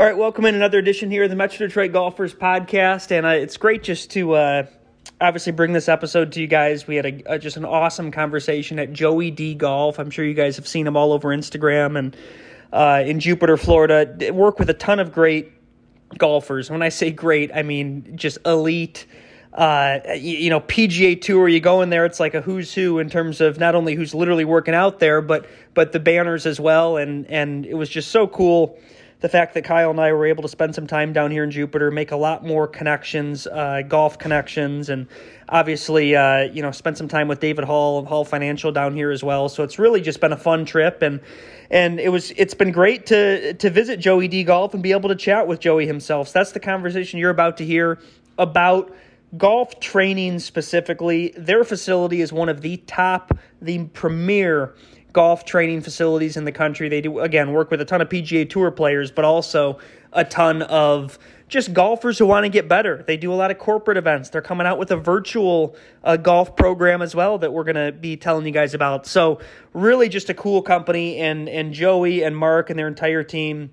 All right, welcome in another edition here of the Metro Detroit Golfers Podcast, and uh, it's great just to uh, obviously bring this episode to you guys. We had a, a, just an awesome conversation at Joey D Golf. I'm sure you guys have seen him all over Instagram and uh, in Jupiter, Florida. Work with a ton of great golfers. When I say great, I mean just elite. Uh, you, you know, PGA Tour. You go in there, it's like a who's who in terms of not only who's literally working out there, but but the banners as well. And and it was just so cool the fact that Kyle and I were able to spend some time down here in Jupiter, make a lot more connections, uh, golf connections, and obviously, uh, you know, spend some time with David Hall of Hall Financial down here as well. So it's really just been a fun trip, and and it was it's been great to to visit Joey D Golf and be able to chat with Joey himself. So that's the conversation you're about to hear about golf training specifically. Their facility is one of the top, the premier golf training facilities in the country. They do, again, work with a ton of PGA Tour players, but also a ton of just golfers who want to get better. They do a lot of corporate events. They're coming out with a virtual uh, golf program as well that we're going to be telling you guys about. So, really, just a cool company. And, and Joey and Mark and their entire team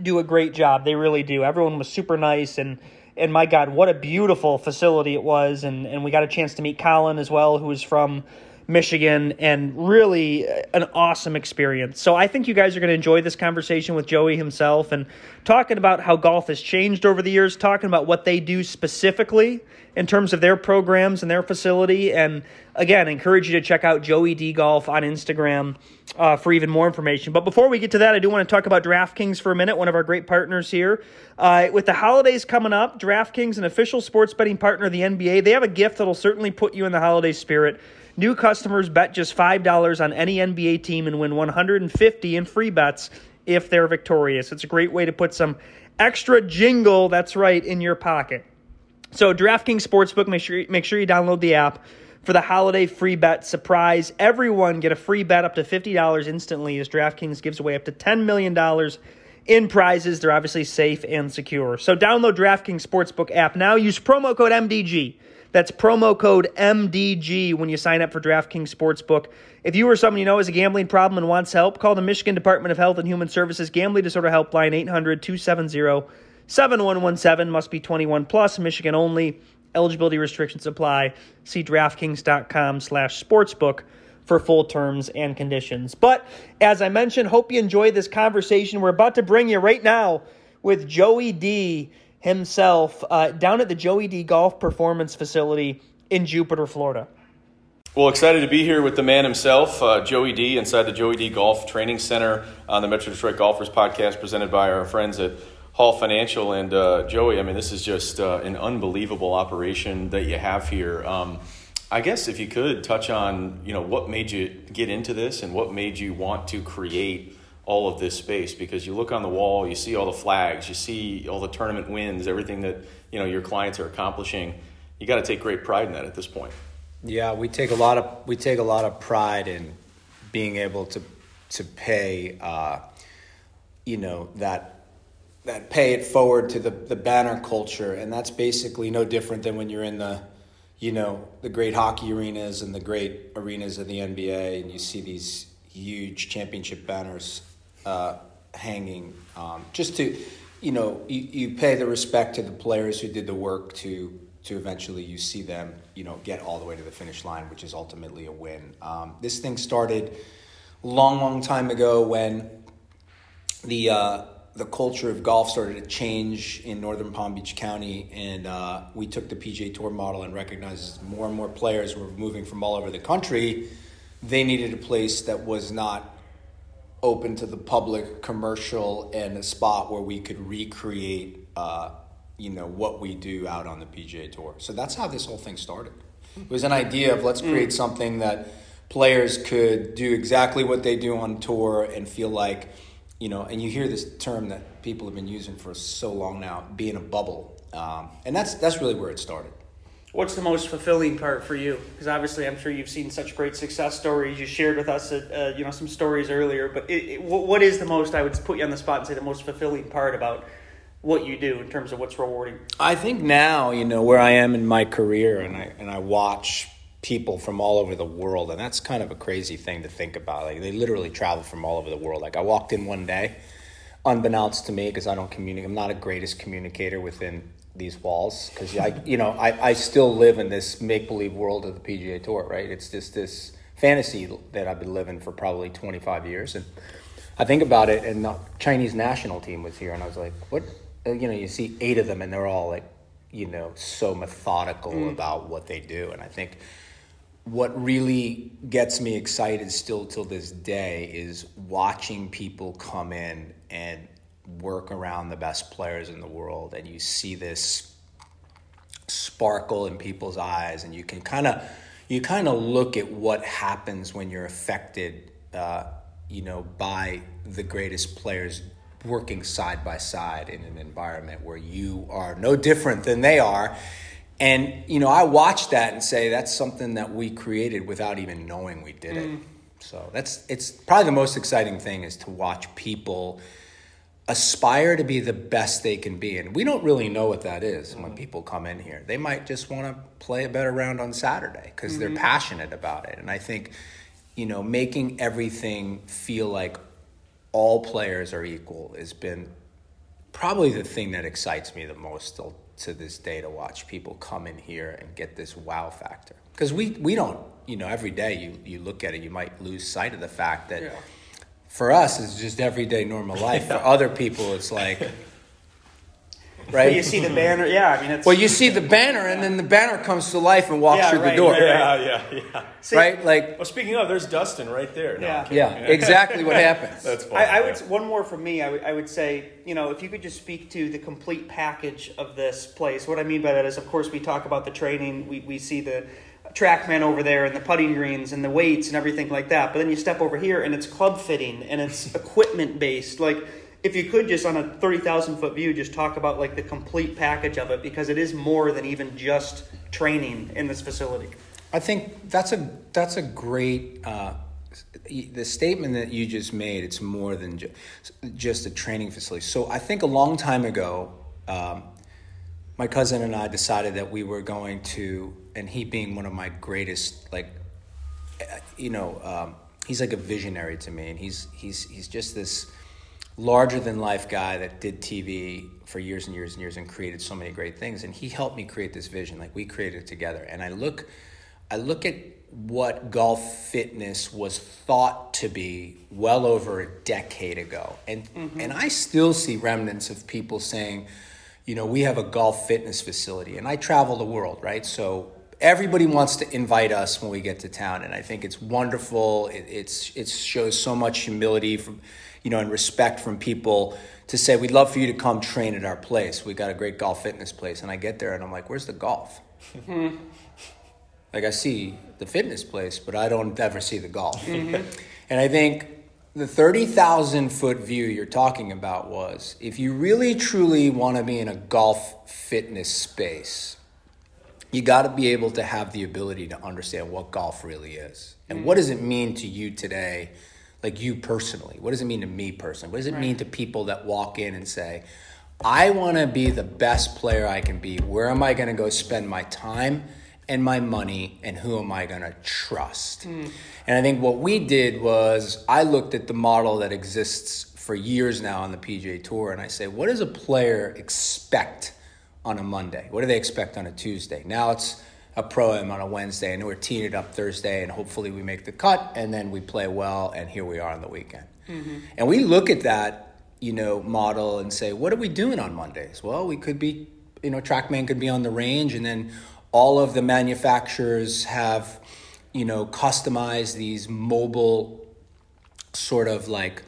do a great job. They really do. Everyone was super nice and and my God, what a beautiful facility it was. And, and we got a chance to meet Colin as well, who was from Michigan, and really an awesome experience. So I think you guys are going to enjoy this conversation with Joey himself and talking about how golf has changed over the years, talking about what they do specifically in terms of their programs and their facility. And again, encourage you to check out Joey D Golf on Instagram uh, for even more information. But before we get to that, I do want to talk about DraftKings for a minute, one of our great partners here. Uh, with the holidays coming up, DraftKings, an official sports betting partner of the NBA, they have a gift that'll certainly put you in the holiday spirit. New customers bet just $5 on any NBA team and win 150 in free bets if they're victorious. It's a great way to put some extra jingle, that's right, in your pocket. So DraftKings Sportsbook, make sure make sure you download the app for the holiday free bet surprise. Everyone get a free bet up to $50 instantly as DraftKings gives away up to $10 million in prizes. They're obviously safe and secure. So download DraftKings Sportsbook app now. Use promo code MDG that's promo code MDG when you sign up for DraftKings Sportsbook. If you or someone you know has a gambling problem and wants help, call the Michigan Department of Health and Human Services Gambling Disorder Helpline 800 270 7117. Must be 21 plus, Michigan only. Eligibility restrictions apply. See DraftKings.com slash sportsbook for full terms and conditions. But as I mentioned, hope you enjoy this conversation we're about to bring you right now with Joey D himself uh, down at the Joey D Golf Performance Facility in Jupiter, Florida. Well, excited to be here with the man himself, uh, Joey D, inside the Joey D Golf Training Center on the Metro Detroit Golfers podcast presented by our friends at Hall Financial. And uh, Joey, I mean, this is just uh, an unbelievable operation that you have here. Um, I guess if you could touch on, you know, what made you get into this and what made you want to create all of this space because you look on the wall, you see all the flags, you see all the tournament wins, everything that you know your clients are accomplishing. You got to take great pride in that at this point. Yeah, we take a lot of we take a lot of pride in being able to to pay, uh, you know that that pay it forward to the the banner culture, and that's basically no different than when you're in the you know the great hockey arenas and the great arenas of the NBA, and you see these huge championship banners uh, hanging, um, just to, you know, you, you pay the respect to the players who did the work to to eventually you see them, you know, get all the way to the finish line, which is ultimately a win. Um, this thing started long, long time ago when the uh, the culture of golf started to change in northern Palm Beach County, and uh, we took the PGA Tour model and recognized more and more players were moving from all over the country. They needed a place that was not open to the public, commercial, and a spot where we could recreate, uh, you know, what we do out on the PGA Tour. So that's how this whole thing started. It was an idea of let's create mm. something that players could do exactly what they do on tour and feel like, you know, and you hear this term that people have been using for so long now, being a bubble, um, and that's that's really where it started what's the most fulfilling part for you? Because obviously, I'm sure you've seen such great success stories. You shared with us, uh, you know, some stories earlier. But it, it, what is the most? I would put you on the spot and say the most fulfilling part about what you do in terms of what's rewarding. I think now, you know, where I am in my career, and I and I watch people from all over the world, and that's kind of a crazy thing to think about. Like they literally travel from all over the world. Like I walked in one day unbeknownst to me, because I don't communicate, I'm not a greatest communicator within these walls, because I, you know, I, I still live in this make believe world of the PGA Tour, right? It's just this fantasy that I've been living for probably 25 years, and I think about it, and the Chinese national team was here, and I was like, what? Uh, you know, you see eight of them, and they're all like, you know, so methodical mm. about what they do, and I think what really gets me excited still till this day is watching people come in and work around the best players in the world and you see this sparkle in people's eyes and you can kind of you kind of look at what happens when you're affected uh, you know by the greatest players working side by side in an environment where you are no different than they are and, you know, I watch that and say that's something that we created without even knowing we did it. Mm. So that's, it's probably the most exciting thing is to watch people aspire to be the best they can be. And we don't really know what that is mm-hmm. when people come in here. They might just want to play a better round on Saturday because mm-hmm. they're passionate about it. And I think, you know, making everything feel like all players are equal has been probably the thing that excites me the most to this day to watch people come in here and get this wow factor. Because we, we don't, you know, every day you, you look at it, you might lose sight of the fact that yeah. For us, it's just everyday normal life. Yeah. For other people, it's like, right? you see the banner, yeah. I mean, it's, well, you see the banner, and then the banner comes to life and walks yeah, through right, the door. Right, yeah, yeah, yeah. See, right, like. Well, speaking of, there's Dustin right there. No, yeah, yeah, exactly what happens. That's fine. I, I would one more from me. I would, I would say, you know, if you could just speak to the complete package of this place. What I mean by that is, of course, we talk about the training. We we see the TrackMan over there and the putting greens and the weights and everything like that. But then you step over here and it's club fitting and it's equipment based. Like if you could just on a 30,000 foot view just talk about like the complete package of it because it is more than even just training in this facility. I think that's a that's a great uh, the statement that you just made. It's more than ju- just a training facility. So I think a long time ago, um, my cousin and I decided that we were going to, and he being one of my greatest, like, you know, um, he's like a visionary to me, and he's he's he's just this larger than life guy that did TV for years and years and years and created so many great things. And he helped me create this vision. Like we created it together. And I look, I look at what golf fitness was thought to be well over a decade ago. And mm-hmm. and I still see remnants of people saying, you know, we have a golf fitness facility. And I travel the world, right? So everybody wants to invite us when we get to town and i think it's wonderful it, it's it shows so much humility from you know, and respect from people to say, we'd love for you to come train at our place. We got a great golf fitness place. And I get there and I'm like, where's the golf? like I see the fitness place, but I don't ever see the golf. Mm-hmm. And I think the 30,000 foot view you're talking about was if you really truly want to be in a golf fitness space, you got to be able to have the ability to understand what golf really is. And mm-hmm. what does it mean to you today like you personally? What does it mean to me personally? What does it right. mean to people that walk in and say, I want to be the best player I can be. Where am I going to go spend my time and my money and who am I going to trust? Mm. And I think what we did was I looked at the model that exists for years now on the PGA Tour and I say, what does a player expect on a Monday? What do they expect on a Tuesday? Now it's a pro am on a Wednesday, and we're teeing it up Thursday, and hopefully we make the cut, and then we play well, and here we are on the weekend. Mm-hmm. And we look at that, you know, model and say, what are we doing on Mondays? Well, we could be, you know, TrackMan could be on the range, and then all of the manufacturers have, you know, customized these mobile sort of like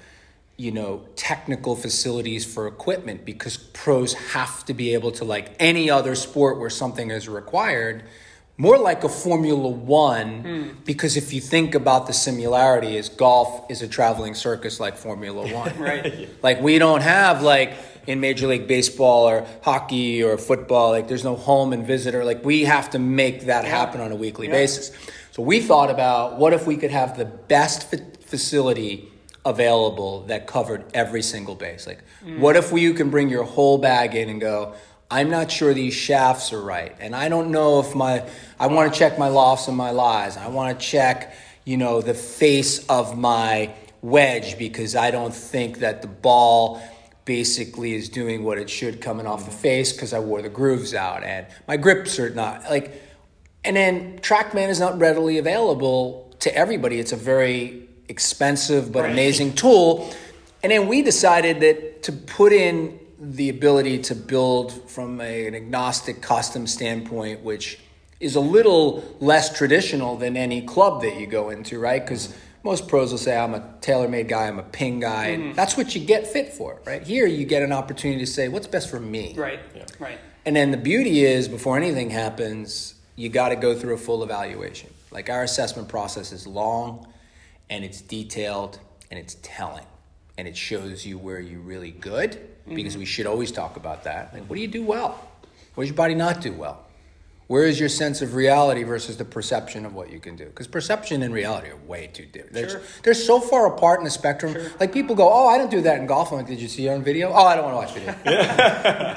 you know technical facilities for equipment because pros have to be able to like any other sport where something is required more like a Formula One, mm. because if you think about the similarity, is golf is a traveling circus like Formula One, right? Like we don't have like in Major League Baseball or hockey or football, like there's no home and visitor. Like we have to make that happen on a weekly yeah. basis. So we thought about what if we could have the best facility available that covered every single base. Like, mm. what if we, you can bring your whole bag in and go, I'm not sure these shafts are right. And I don't know if my, I want to check my lofts and my lies. I want to check, you know, the face of my wedge because I don't think that the ball basically is doing what it should coming off the face because I wore the grooves out and my grips are not like. And then TrackMan is not readily available to everybody. It's a very expensive but Right. amazing tool. And then we decided that to put in the ability to build from a, an agnostic custom standpoint, which is a little less traditional than any club that you go into, right? Because most pros will say, I'm a TaylorMade guy, I'm a ping guy, and that's what you get fit for, right? Here you get an opportunity to say, what's best for me? Right. Right. And then the beauty is, before anything happens, you got to go through a full evaluation. Like our assessment process is long, and it's detailed, and it's telling, and it shows you where you're really good. Because mm-hmm. we should always talk about that. Like, what do you do well? What does your body not do well? Where is your sense of reality versus the perception of what you can do? Because perception and reality are way too different. They're, Sure. they're so far apart in the spectrum. Sure. Like people go, "Oh, I don't do that in golf." I'm like, "Did you see it on video?" Oh, I don't want to watch video.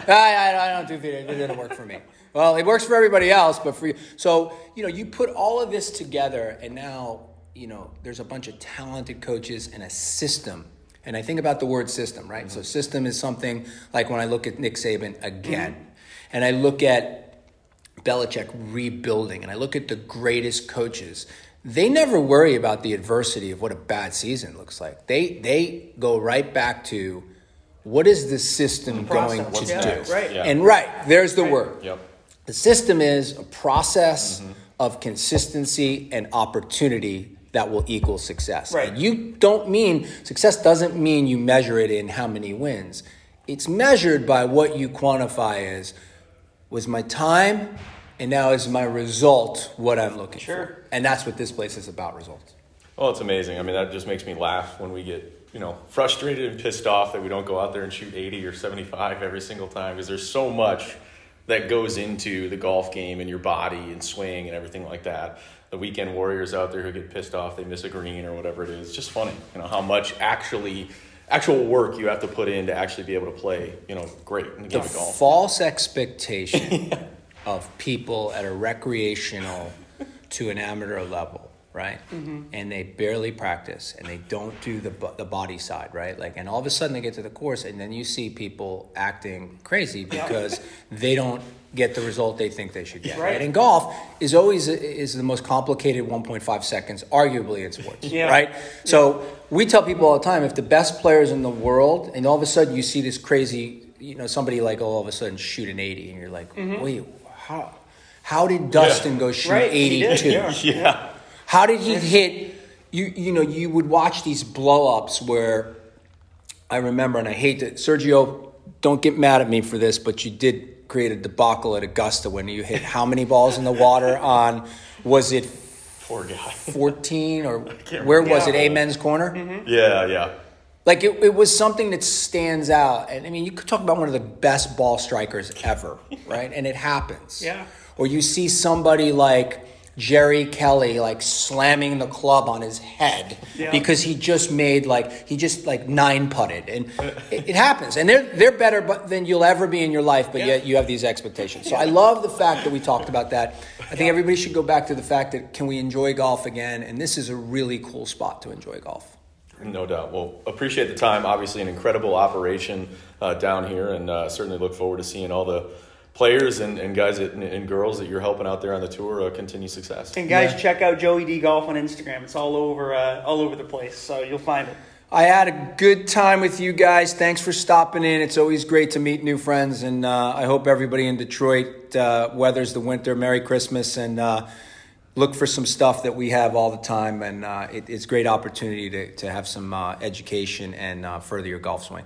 I, I, I don't do video. It didn't work for me. Well, it works for everybody else, but for you. So, you know, you put all of this together, and now, you know, there's a bunch of talented coaches and a system. And I think about the word system, right? Mm-hmm. So, system is something like when I look at Nick Saban again, mm-hmm. and I look at Belichick rebuilding, and I look at the greatest coaches. They never worry about the adversity of what a bad season looks like. They they go right back to what is the system going to Yeah, do? right. Yeah. And right, there's the word. Yep. The system is a process mm-hmm. of consistency and opportunity that will equal success. Right. And you don't mean success doesn't mean you measure it in how many wins. It's measured by what you quantify as was my time and now is my result what I'm looking Sure. for. And that's what this place is about results. Well, it's amazing. I mean, that just makes me laugh when we get, you know, frustrated and pissed off that we don't go out there and shoot 80 or 75 every single time because there's so much that goes into the golf game and your body and swing and everything like that. The weekend warriors out there who get pissed off, they miss a green or whatever it is. It's just funny, you know, how much actually actual work you have to put in to actually be able to play, you know, great in the game of golf. false expectation of people at a recreational to an amateur level, right? Mm-hmm. And they barely practice and they don't do the the body side, right? Like, and all of a sudden they get to the course, and then you see people acting crazy because they don't get the result they think they should get. Right. Right. And golf is always is the most complicated 1.5 seconds, arguably in sports, Yeah. right? So we tell people all the time if the best players in the world, and all of a sudden you see this crazy, you know, somebody like all of a sudden shoot an 80, and you're like, wait, how, how did Dustin go shoot Mm-hmm. Right, he did, 82? yeah. Yeah. How did he hit? You you know you would watch these blow ups where I remember, and I hate to Sergio. Don't get mad at me for this, but you did create a debacle at Augusta when you hit how many balls in the water on? Was it Poor guy. fourteen or where was it? Yeah. Amen's corner. Mm-hmm. yeah, yeah. Like it, it was something that stands out, and I mean, you could talk about one of the best ball strikers ever, right? And it happens. Yeah. Or you see somebody like Jerry Kelly like slamming the club on his head Yeah. because he just made like he just like nine putted, and it, it happens. And they're they're better bu- than you'll ever be in your life, but yet you have these expectations. So I love the fact that we talked about that. I think everybody should go back to the fact that can we enjoy golf again? And this is a really cool spot to enjoy golf. No doubt. Well, appreciate the time. Obviously, an incredible operation uh, down here, and uh, certainly look forward to seeing all the players and, and guys that, and, and girls that you're helping out there on the tour uh, continue success. And guys, Yeah. check out Joey D Golf on Instagram. It's all over, uh, all over the place. So you'll find it. I had a good time with you guys. Thanks for stopping in. It's always great to meet new friends, and uh, I hope everybody in Detroit uh, weathers the winter. Merry Christmas, and uh, look for some stuff that we have all the time. And uh, it, it's a great opportunity to, to have some uh, education and uh, further your golf swing.